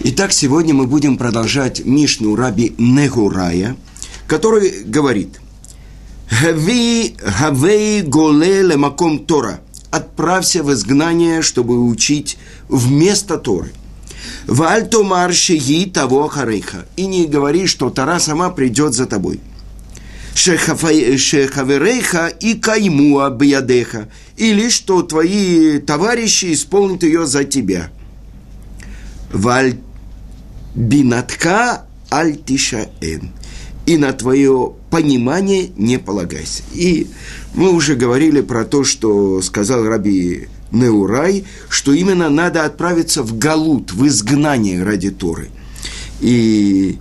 Итак, сегодня мы будем продолжать Мишну Раби Негурая, который говорит «Хави хавей голе лемаком Тора» «Отправься в изгнание, чтобы учить вместо Торы». «Вальтомар шеги того харейха» и не говори, что Тора сама придет за тобой. «Шехаверейха и каймуа биядеха» или что твои товарищи исполнят ее за тебя. «Валь бинатка альтишаэн. И на твое понимание не полагайся. И мы уже говорили про то, что сказал Раби Неурай, что именно надо отправиться в Галут, в изгнание ради Торы. И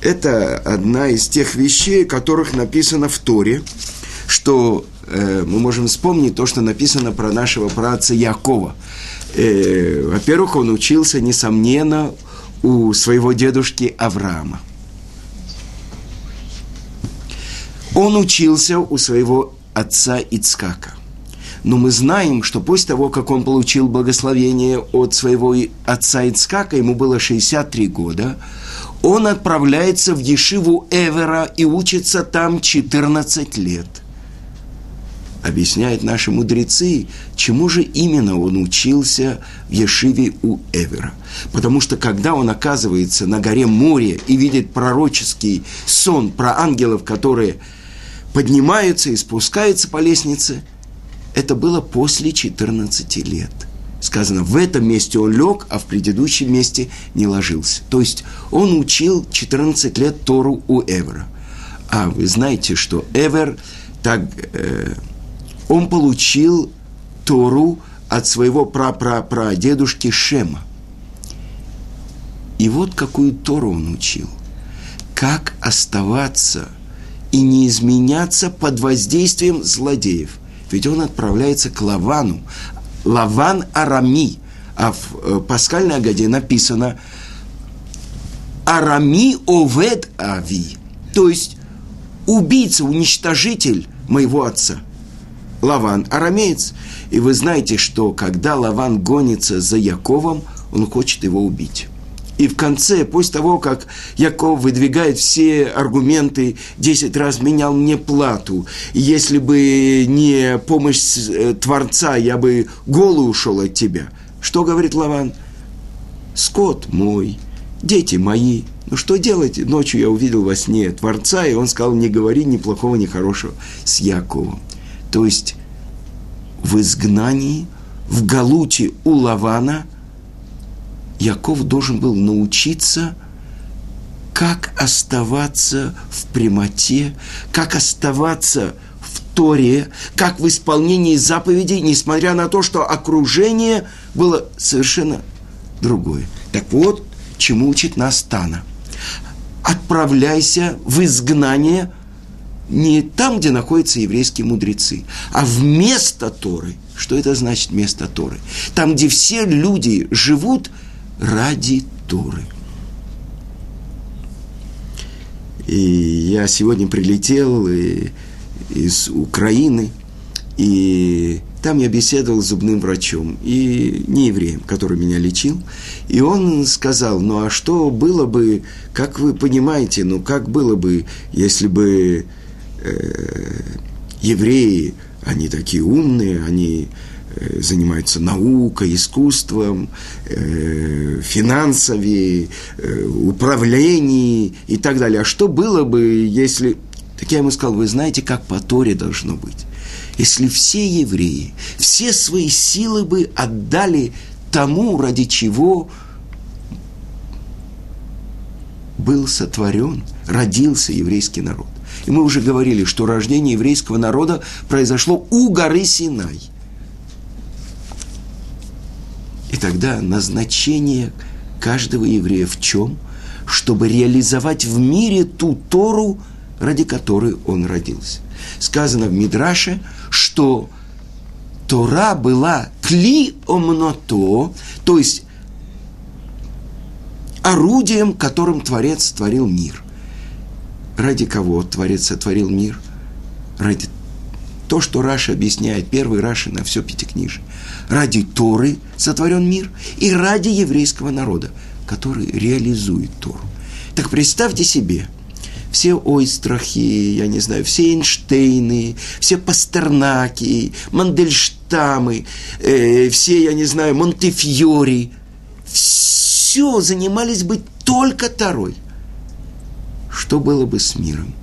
это одна из тех вещей, которых написано в Торе, что э, мы можем вспомнить то, что написано про нашего праца Якова. Э, во-первых, он учился, несомненно, у своего дедушки Авраама. Он учился у своего отца Ицкака. Но мы знаем, что после того, как он получил благословение от своего отца Ицкака, ему было 63 года, он отправляется в Ешиву Эвера и учится там 14 лет – объясняют наши мудрецы, чему же именно он учился в Ешиве у Эвера. Потому что когда он оказывается на горе море и видит пророческий сон про ангелов, которые поднимаются и спускаются по лестнице, это было после 14 лет. Сказано, в этом месте он лег, а в предыдущем месте не ложился. То есть он учил 14 лет Тору у Эвера. А вы знаете, что Эвер так... Э, он получил Тору от своего прапрапрадедушки Шема. И вот какую Тору он учил. Как оставаться и не изменяться под воздействием злодеев. Ведь он отправляется к Лавану. Лаван Арами. А в э, пасхальной Агаде написано Арами Овед Ави. То есть убийца, уничтожитель моего отца – Лаван арамеец. И вы знаете, что когда Лаван гонится за Яковом, он хочет его убить. И в конце, после того, как Яков выдвигает все аргументы, десять раз менял мне плату, если бы не помощь э, Творца, я бы голый ушел от тебя. Что говорит Лаван? Скот мой, дети мои. Ну что делать? Ночью я увидел во сне Творца, и он сказал, не говори ни плохого, ни хорошего с Яковом. То есть в изгнании, в Галуте у Лавана, Яков должен был научиться, как оставаться в прямоте, как оставаться в Торе, как в исполнении заповедей, несмотря на то, что окружение было совершенно другое. Так вот, чему учит нас Тана. Отправляйся в изгнание – не там, где находятся еврейские мудрецы, а вместо Торы. Что это значит вместо Торы? Там, где все люди живут ради Торы. И я сегодня прилетел из Украины, и там я беседовал с зубным врачом, и не евреем, который меня лечил. И он сказал, ну а что было бы, как вы понимаете, ну как было бы, если бы э, евреи, они такие умные, они э, занимаются наукой, искусством, э, финансами, э, управлением и так далее. А что было бы, если... Так я ему сказал, вы знаете, как по Торе должно быть. Если все евреи, все свои силы бы отдали тому, ради чего был сотворен, родился еврейский народ. И мы уже говорили, что рождение еврейского народа произошло у горы Синай. И тогда назначение каждого еврея в чем? Чтобы реализовать в мире ту Тору, ради которой он родился. Сказано в Мидраше, что Тора была кли омното, то есть орудием, которым Творец творил мир – Ради кого Творец сотворил мир? Ради то, что Раша объясняет, первый Раши на все пятикнижие. Ради Торы сотворен мир и ради еврейского народа, который реализует Тору. Так представьте себе, все Ойстрахи, я не знаю, все Эйнштейны, все Пастернаки, Мандельштамы, э, все, я не знаю, Монтефьори, все занимались бы только Торой. Что было бы с миром?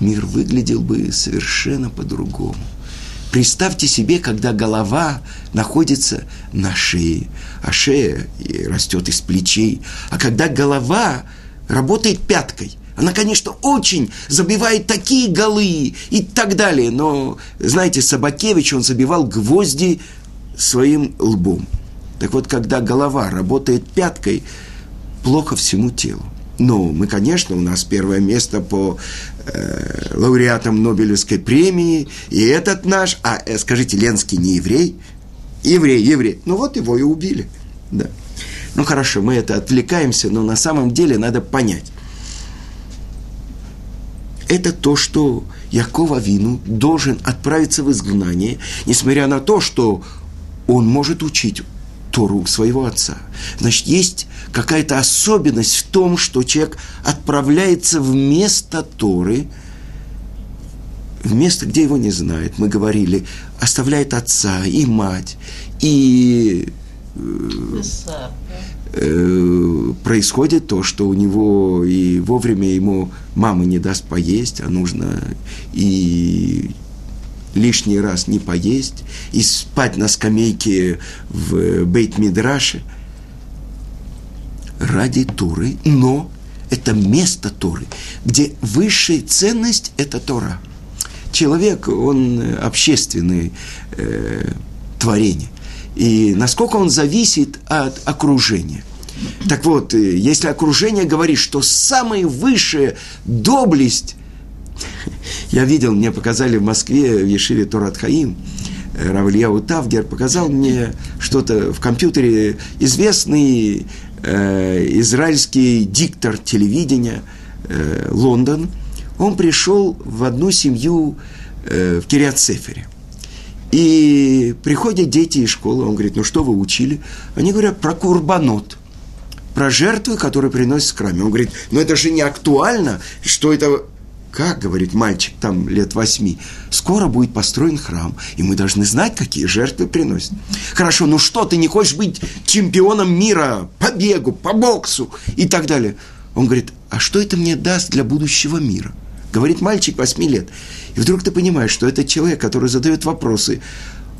Мир выглядел бы совершенно по-другому. Представьте себе, когда голова находится на шее, а шея растет из плечей, а когда голова работает пяткой – она, конечно, очень забивает такие голы и так далее. Но, знаете, Собакевич, он забивал гвозди своим лбом. Так вот, когда голова работает пяткой, плохо всему телу. Ну, мы, конечно, у нас первое место по э, лауреатам Нобелевской премии, и этот наш, а э, скажите, Ленский не еврей? Еврей, еврей. Ну вот его и убили. Да. Ну хорошо, мы это отвлекаемся, но на самом деле надо понять это то, что Якова Вину должен отправиться в изгнание, несмотря на то, что он может учить Тору своего отца. Значит, есть какая-то особенность в том, что человек отправляется в место Торы, в место, где его не знает. Мы говорили, оставляет отца и мать, и э, Э, происходит то, что у него и вовремя ему мама не даст поесть, а нужно и лишний раз не поесть, и спать на скамейке в Бейт-Мидраше ради Туры, но это место Торы, где высшая ценность – это Тора. Человек, он общественное э, творение и насколько он зависит от окружения. Так вот, э, если окружение говорит, что самая высшая доблесть, я видел, мне показали в Москве в Ешиве Турат Хаим, э, Равлия Утавгер показал мне что-то в компьютере, известный э, израильский диктор телевидения э, Лондон, он пришел в одну семью э, в Кириат-Сефере – и приходят дети из школы, он говорит, ну что вы учили? Они говорят про курбанот, про жертвы, которые приносят в храме. Он говорит, ну это же не актуально, что это... Как, говорит мальчик, там лет восьми, скоро будет построен храм, и мы должны знать, какие жертвы приносят. Хорошо, ну что, ты не хочешь быть чемпионом мира по бегу, по боксу и так далее? Он говорит, а что это мне даст для будущего мира? Говорит мальчик восьми лет. И вдруг ты понимаешь, что этот человек, который задает вопросы,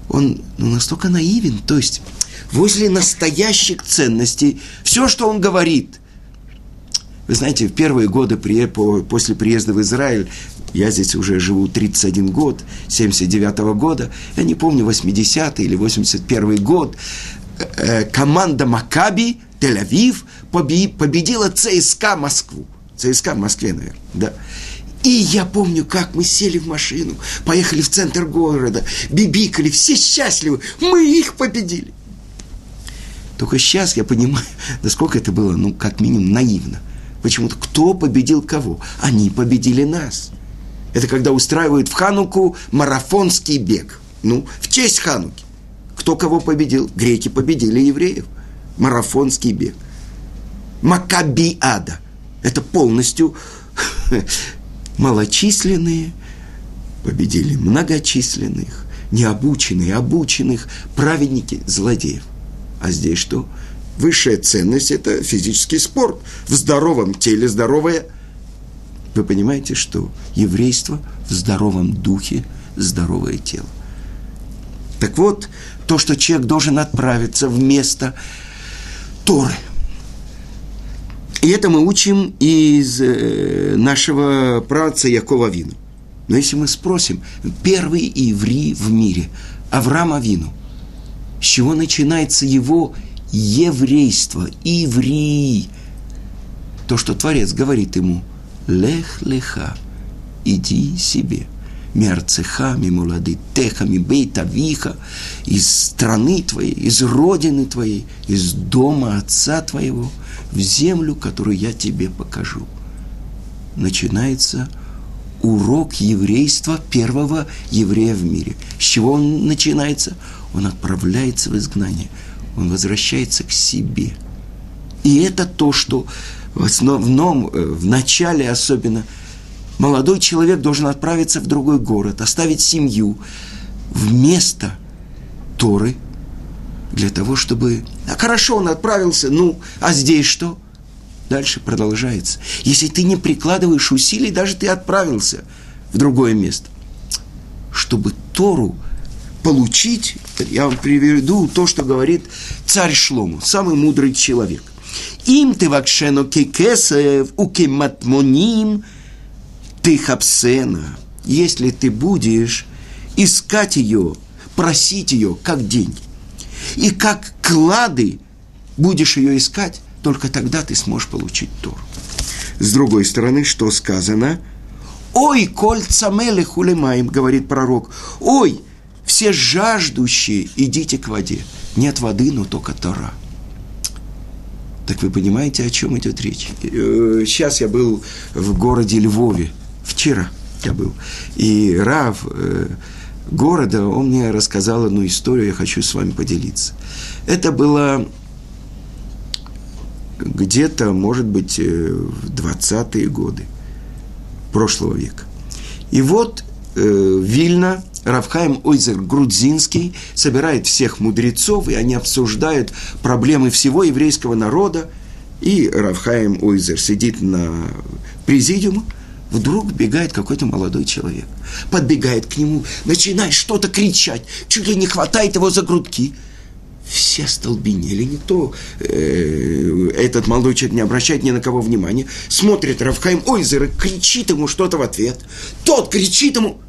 он ну, настолько наивен. То есть возле настоящих ценностей все, что он говорит. Вы знаете, в первые годы после приезда в Израиль, я здесь уже живу 31 год, 79 -го года, я не помню, 80 или 81 год, э, команда Макаби, Тель-Авив, победила ЦСКА Москву. ЦСКА в Москве, наверное, да. И я помню, как мы сели в машину, поехали в центр города, бибикали, все счастливы, мы их победили. Только сейчас я понимаю, насколько это было, ну, как минимум, наивно. Почему-то кто победил кого? Они победили нас. Это когда устраивают в Хануку марафонский бег. Ну, в честь Хануки. Кто кого победил? Греки победили евреев. Марафонский бег. Макабиада. Это полностью малочисленные победили многочисленных, необученные, обученных, праведники, злодеев. А здесь что? Высшая ценность – это физический спорт. В здоровом теле здоровое. Вы понимаете, что еврейство в здоровом духе – здоровое тело. Так вот, то, что человек должен отправиться в место Торы – и это мы учим из э, нашего праца Якова Вину. Но если мы спросим, первый еврей в мире, Авраам Авину, с чего начинается его еврейство, еврей, то, что Творец говорит ему, лех леха, иди себе, мерцеха, мимулади, теха, мибейта, виха, из страны твоей, из родины твоей, из дома отца твоего – в землю, которую я тебе покажу. Начинается урок еврейства первого еврея в мире. С чего он начинается? Он отправляется в изгнание. Он возвращается к себе. И это то, что в основном, э, в начале особенно, молодой человек должен отправиться в другой город, оставить семью вместо Торы для того, чтобы... А хорошо, он отправился, ну, а здесь что? Дальше продолжается. Если ты не прикладываешь усилий, даже ты отправился в другое место. Чтобы Тору получить, я вам приведу то, что говорит царь Шлому, самый мудрый человек. Им ты вакшено кекесев, укематмоним, ты хапсена. Если ты будешь искать ее, просить ее, как деньги, и как клады будешь ее искать, только тогда ты сможешь получить Тору. С другой стороны, что сказано? «Ой, кольца меле хулемаем», говорит пророк. «Ой, все жаждущие, идите к воде. Нет воды, но только Тора». Так вы понимаете, о чем идет речь? Э, сейчас я был в городе Львове. Вчера я был. И Рав э, города, он мне рассказал одну историю, я хочу с вами поделиться. Это было где-то, может быть, э, в 20-е годы прошлого века. И вот э, Вильна, Равхайм Ойзер Грудзинский собирает всех мудрецов, и они обсуждают проблемы всего еврейского народа. И Равхайм Ойзер сидит на президиуме, вдруг бегает какой-то молодой человек. Подбегает к нему, начинает что-то кричать, чуть ли не хватает его за грудки – все столбенели, никто, э, этот молодой человек не обращает ни на кого внимания, смотрит Равхайм Ойзер и кричит ему что-то в ответ. Тот кричит ему,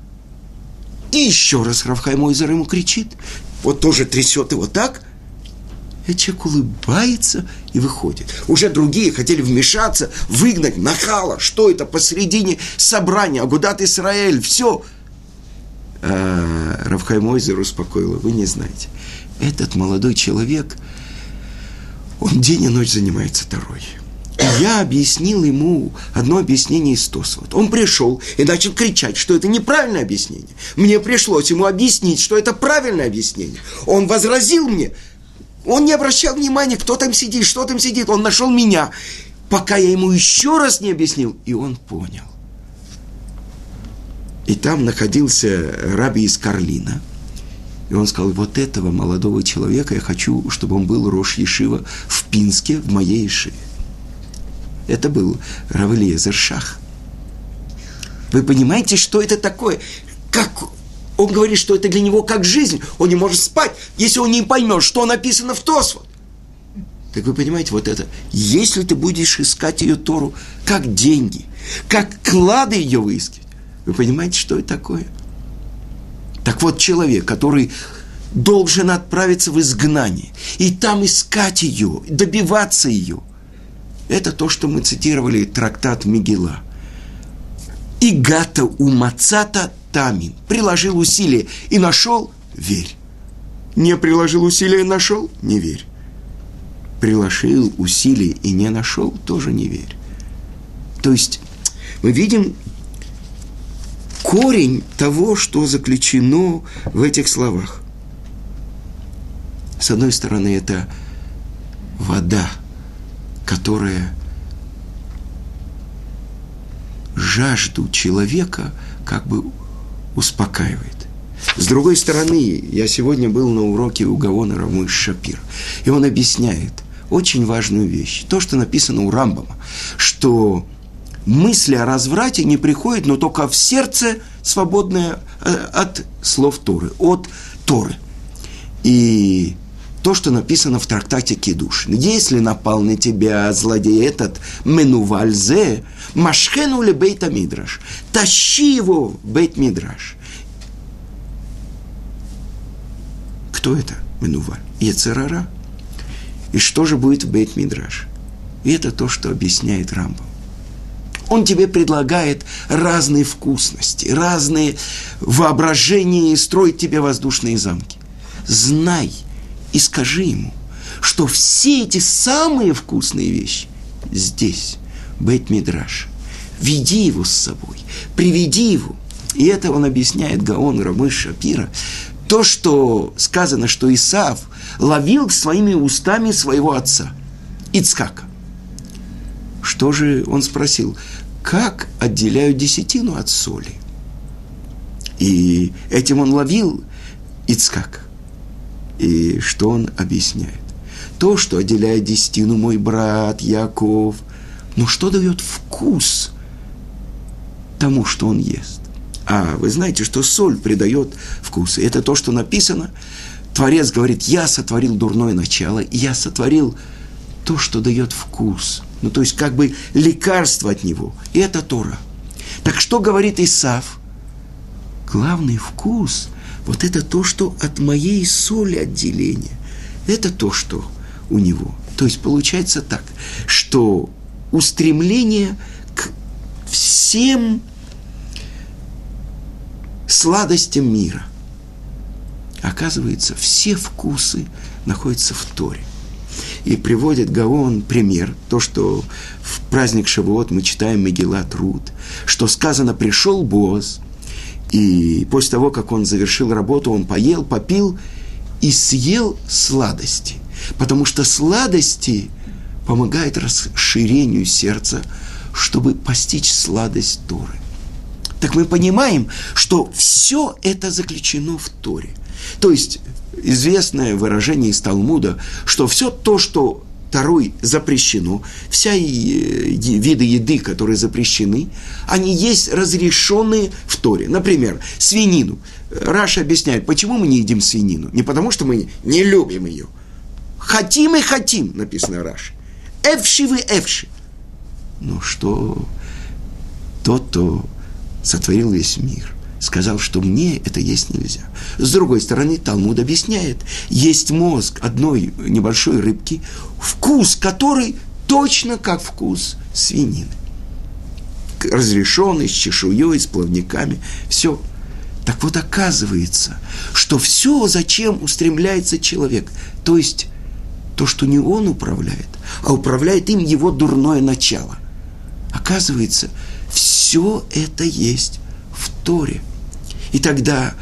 и еще раз Равхайм Ойзер ему кричит, вот тоже трясет его так, и человек улыбается и выходит. Уже другие хотели вмешаться, выгнать нахала. Что это посередине собрания? Агудат Исраэль, все. А Равхайм Ойзер успокоил, вы не знаете этот молодой человек, он день и ночь занимается Торой. И я объяснил ему одно объяснение из Тосфот. Он пришел и начал кричать, что это неправильное объяснение. Мне пришлось ему объяснить, что это правильное объяснение. Он возразил мне. Он не обращал внимания, кто там сидит, что там сидит. Он нашел меня, пока я ему еще раз не объяснил. И он понял. И там находился раби из Карлина – и он сказал, вот этого молодого человека я хочу, чтобы он был Рош Ешива в Пинске, в моей Ешиве. Это был Равелиезер Шах. Вы понимаете, что это такое? Как он говорит, что это для него как жизнь. Он не может спать, если он не поймет, что написано в Тосфот. Так вы понимаете, вот это. Если ты будешь искать ее Тору как деньги, как клады ее выискивать, вы понимаете, что это такое? Так вот, человек, который должен отправиться в изгнание и там искать ее, добиваться ее. Это то, что мы цитировали трактат Мигела. Игата умацата тамин. Приложил усилия и нашел – верь. Не приложил усилия и нашел – не верь. Приложил усилия и не нашел – тоже не верь. То есть мы видим корень того, что заключено в этих словах. С одной стороны, это вода, которая жажду человека как бы успокаивает. С другой стороны, я сегодня был на уроке у Гавона Рамыш Шапир, и он объясняет очень важную вещь. То, что написано у Рамбама, что мысли о разврате не приходят, но только в сердце, свободное э, от слов Торы, от Торы. И то, что написано в трактате Кедуш. Если напал на тебя злодей этот Менувальзе, Машхену ли Бейта Мидраш, тащи его в Бейт Мидраш. Кто это Менуваль? Ецерара. И что же будет в Бейт Мидраш? И это то, что объясняет Рамбам. Он тебе предлагает разные вкусности, разные воображения и строит тебе воздушные замки. Знай и скажи ему, что все эти самые вкусные вещи здесь, Бейт Мидраш, веди его с собой, приведи его. И это он объясняет Гаон Рамыш Шапира. То, что сказано, что Исаав ловил своими устами своего отца, Ицкака. Что же он спросил? Как отделяют десятину от соли? И этим он ловил Ицкак. И что он объясняет? То, что отделяет десятину мой брат Яков, но что дает вкус тому, что он ест? А вы знаете, что соль придает вкус. И это то, что написано. Творец говорит, я сотворил дурное начало, и я сотворил то, что дает вкус. Ну, то есть, как бы лекарство от него. И это Тора. Так что говорит Исав? Главный вкус – вот это то, что от моей соли отделения. Это то, что у него. То есть, получается так, что устремление к всем сладостям мира. Оказывается, все вкусы находятся в Торе. И приводит Гаон пример, то, что в праздник Шавуот мы читаем Мегила Труд, что сказано «пришел босс», и после того, как он завершил работу, он поел, попил и съел сладости. Потому что сладости помогают расширению сердца, чтобы постичь сладость Торы. Так мы понимаем, что все это заключено в Торе. То есть известное выражение из Талмуда, что все то, что Второй запрещено, вся виды еды, которые запрещены, они есть разрешенные в Торе. Например, свинину. Раша объясняет, почему мы не едим свинину. Не потому, что мы не любим ее. Хотим и хотим, написано Раши. Эвши вы эвши. Ну что, тот, кто сотворил весь мир, сказал, что мне это есть нельзя. С другой стороны, Талмуд объясняет, есть мозг одной небольшой рыбки, вкус которой точно как вкус свинины. Разрешенный, с чешуей, с плавниками, все. Так вот оказывается, что все, зачем устремляется человек, то есть то, что не он управляет, а управляет им его дурное начало. Оказывается, все это есть в Торе – и тогда,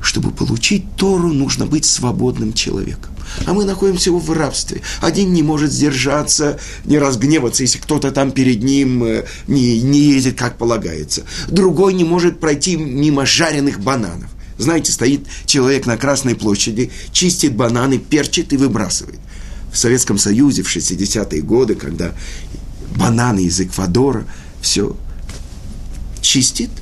чтобы получить Тору, нужно быть свободным человеком. А мы находимся в рабстве. Один не может сдержаться, не разгневаться, если кто-то там перед ним э, не, не едет, как полагается. Другой не может пройти мимо жареных бананов. Знаете, стоит человек на Красной площади, чистит бананы, перчит и выбрасывает. В Советском Союзе в 60-е годы, когда бананы из Эквадора, все чистит –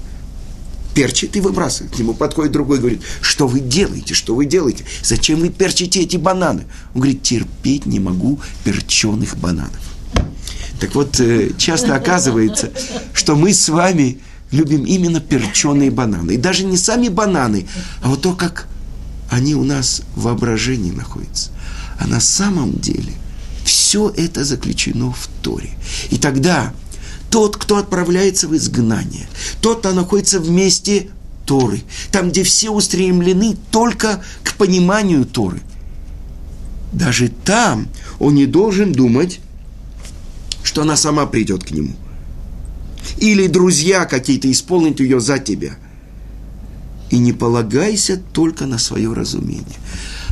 перчит и выбрасывает. К нему подходит другой и говорит, что вы делаете, что вы делаете? Зачем вы перчите эти бананы? Он говорит, терпеть не могу перченых бананов. Так вот, э, часто оказывается, что мы с вами любим именно перченые бананы. И даже не сами бананы, а вот то, как они у нас в воображении находятся. А на самом деле все это заключено в Торе. И тогда тот, кто отправляется в изгнание, тот, кто находится в месте Торы, там, где все устремлены только к пониманию Торы. Даже там он не должен думать, что она сама придет к нему. Или друзья какие-то исполнят ее за тебя. И не полагайся только на свое разумение.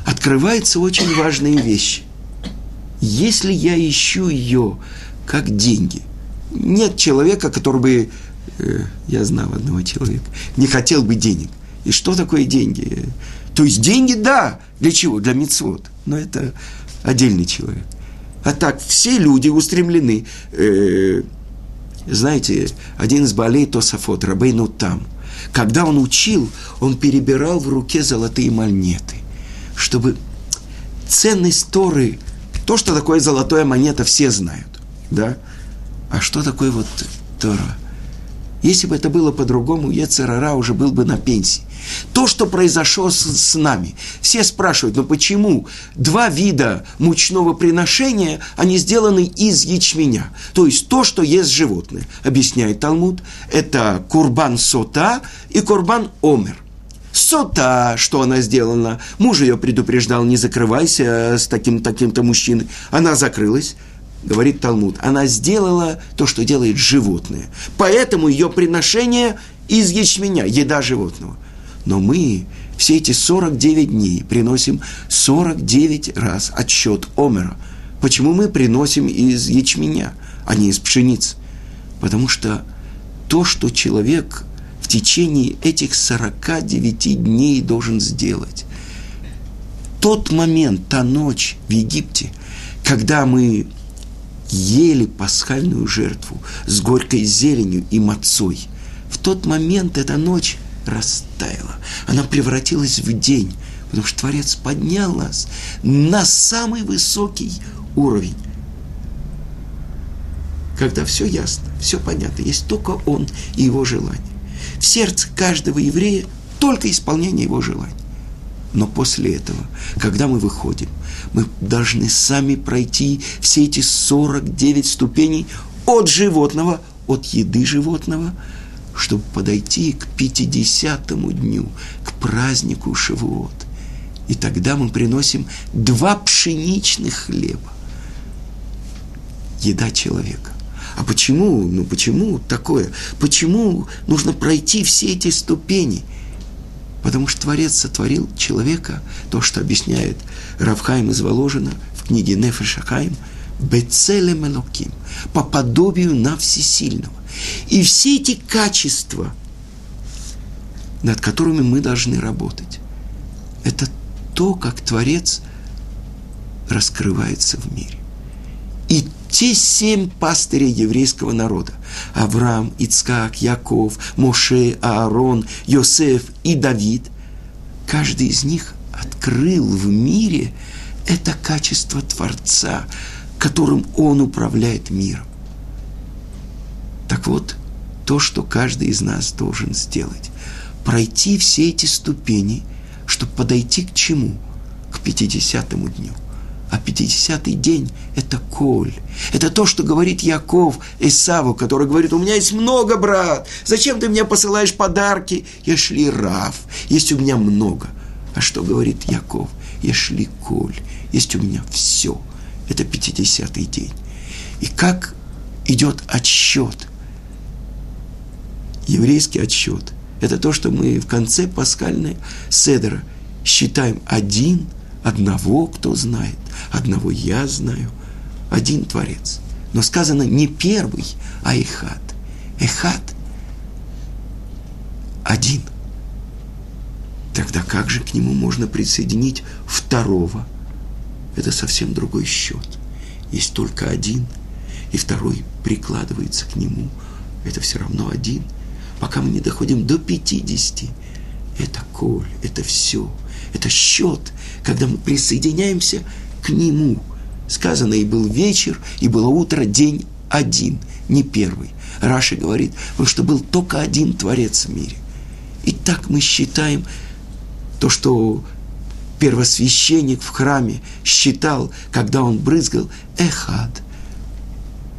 Открываются очень важные вещи. Если я ищу ее как деньги – нет человека, который бы, э, я знал одного человека, не хотел бы денег. И что такое деньги? То есть деньги, да, для чего? Для мецвод. Но это отдельный человек. А так, все люди устремлены. Э, знаете, один из болей Тософот, Рабейну там, когда он учил, он перебирал в руке золотые монеты, чтобы ценность Торы, то, что такое золотая монета, все знают, да, а что такое вот Тора? Если бы это было по-другому, Ецерара уже был бы на пенсии. То, что произошло с, с нами. Все спрашивают, ну почему два вида мучного приношения, они сделаны из ячменя. То есть то, что ест животное. Объясняет Талмуд, это курбан сота и курбан омер. Сота, что она сделана, муж ее предупреждал, не закрывайся с таким-таким-то мужчиной. Она закрылась говорит Талмуд, она сделала то, что делает животное. Поэтому ее приношение из ячменя, еда животного. Но мы все эти 49 дней приносим 49 раз отсчет Омера. Почему мы приносим из ячменя, а не из пшеницы? Потому что то, что человек в течение этих 49 дней должен сделать, тот момент, та ночь в Египте, когда мы ели пасхальную жертву с горькой зеленью и мацой, в тот момент эта ночь растаяла. Она превратилась в день, потому что Творец поднял нас на самый высокий уровень. Когда все ясно, все понятно, есть только Он и Его желание. В сердце каждого еврея только исполнение Его желаний. Но после этого, когда мы выходим, мы должны сами пройти все эти 49 ступеней от животного, от еды животного, чтобы подойти к 50-му дню, к празднику Шавуот. И тогда мы приносим два пшеничных хлеба. Еда человека. А почему, ну почему такое? Почему нужно пройти все эти ступени – Потому что Творец сотворил человека, то, что объясняет Равхайм из Воложина в книге Нефешахайм, Бецелем Элоким, по подобию на всесильного. И все эти качества, над которыми мы должны работать, это то, как Творец раскрывается в мире. И те семь пастырей еврейского народа – Авраам, Ицкак, Яков, Моше, Аарон, Йосеф и Давид – каждый из них открыл в мире это качество Творца, которым он управляет миром. Так вот, то, что каждый из нас должен сделать – пройти все эти ступени, чтобы подойти к чему? К 50-му дню – а 50-й день – это коль. Это то, что говорит Яков Исаву, который говорит, у меня есть много, брат, зачем ты мне посылаешь подарки? Я шли рав, есть у меня много. А что говорит Яков? Я шли коль, есть у меня все. Это 50-й день. И как идет отсчет? Еврейский отсчет – это то, что мы в конце пасхальной седера считаем один, одного, кто знает одного я знаю, один Творец. Но сказано не первый, а Эхад. Эхад один. Тогда как же к нему можно присоединить второго? Это совсем другой счет. Есть только один, и второй прикладывается к нему. Это все равно один. Пока мы не доходим до 50, это коль, это все. Это счет, когда мы присоединяемся к нему. Сказано, и был вечер, и было утро, день один, не первый. Раши говорит, потому что был только один Творец в мире. И так мы считаем то, что первосвященник в храме считал, когда он брызгал «эхад»,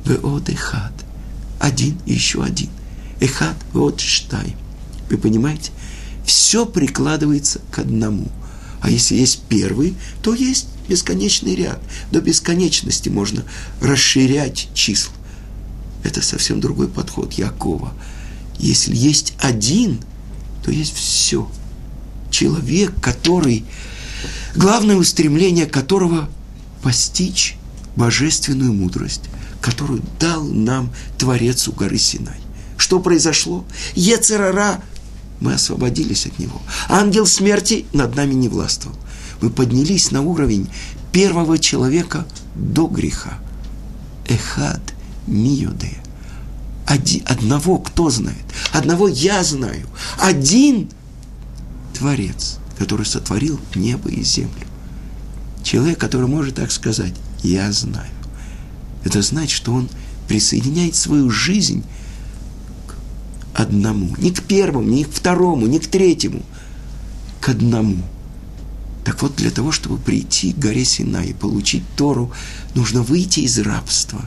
«веот эхад», один и еще один, «эхад, веот штай». Вы понимаете? Все прикладывается к одному. А если есть первый, то есть бесконечный ряд. До бесконечности можно расширять числа. Это совсем другой подход Якова. Если есть один, то есть все. Человек, который, главное устремление которого постичь божественную мудрость, которую дал нам Творец у горы Синай. Что произошло? Ецерара, мы освободились от него. Ангел смерти над нами не властвовал мы поднялись на уровень первого человека до греха. Эхад миюде. Один, одного кто знает? Одного я знаю. Один Творец, который сотворил небо и землю. Человек, который может так сказать, я знаю. Это значит, что он присоединяет свою жизнь одному. Не к первому, не к второму, не к третьему. К одному – так вот, для того, чтобы прийти к горе Синай и получить Тору, нужно выйти из рабства.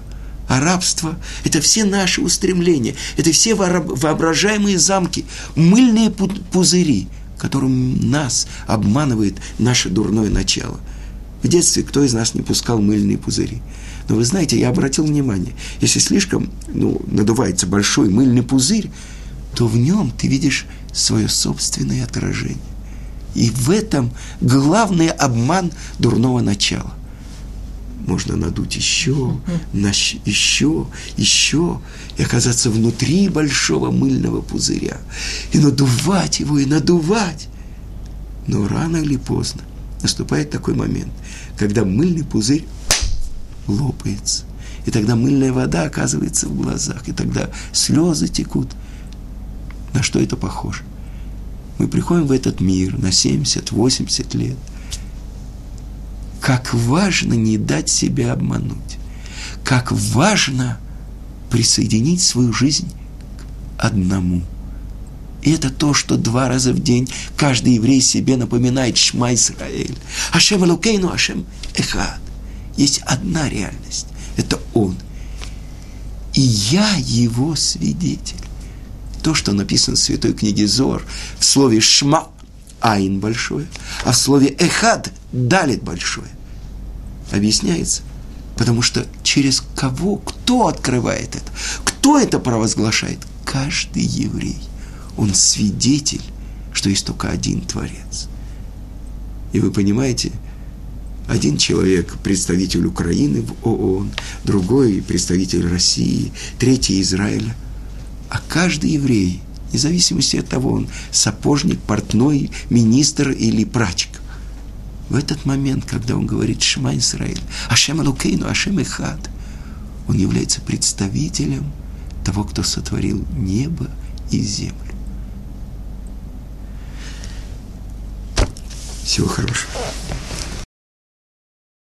А рабство – это все наши устремления, это все воображаемые замки, мыльные пузыри, которым нас обманывает наше дурное начало. В детстве кто из нас не пускал мыльные пузыри? Но вы знаете, я обратил внимание, если слишком ну, надувается большой мыльный пузырь, то в нем ты видишь свое собственное отражение. И в этом главный обман дурного начала. Можно надуть еще, еще, еще, и оказаться внутри большого мыльного пузыря. И надувать его, и надувать. Но рано или поздно наступает такой момент, когда мыльный пузырь лопается. И тогда мыльная вода оказывается в глазах, и тогда слезы текут. На что это похоже? Мы приходим в этот мир на 70-80 лет. Как важно не дать себя обмануть. Как важно присоединить свою жизнь к одному. И это то, что два раза в день каждый еврей себе напоминает Шма Исраэль. Ашем Элукейну, Ашем Эхад. Есть одна реальность. Это Он. И я его свидетель. То, что написано в Святой книге Зор, в слове «шма» – «айн» большое, а в слове «эхад» – «далит» большое. Объясняется, потому что через кого, кто открывает это, кто это провозглашает? Каждый еврей. Он свидетель, что есть только один Творец. И вы понимаете – один человек – представитель Украины в ООН, другой – представитель России, третий – Израиля. А каждый еврей, вне зависимости от того, он сапожник, портной, министр или прачек, в этот момент, когда он говорит «Шма Исраиль», «Ашем Алукейну», «Ашем Эхад», он является представителем того, кто сотворил небо и землю. Всего хорошего.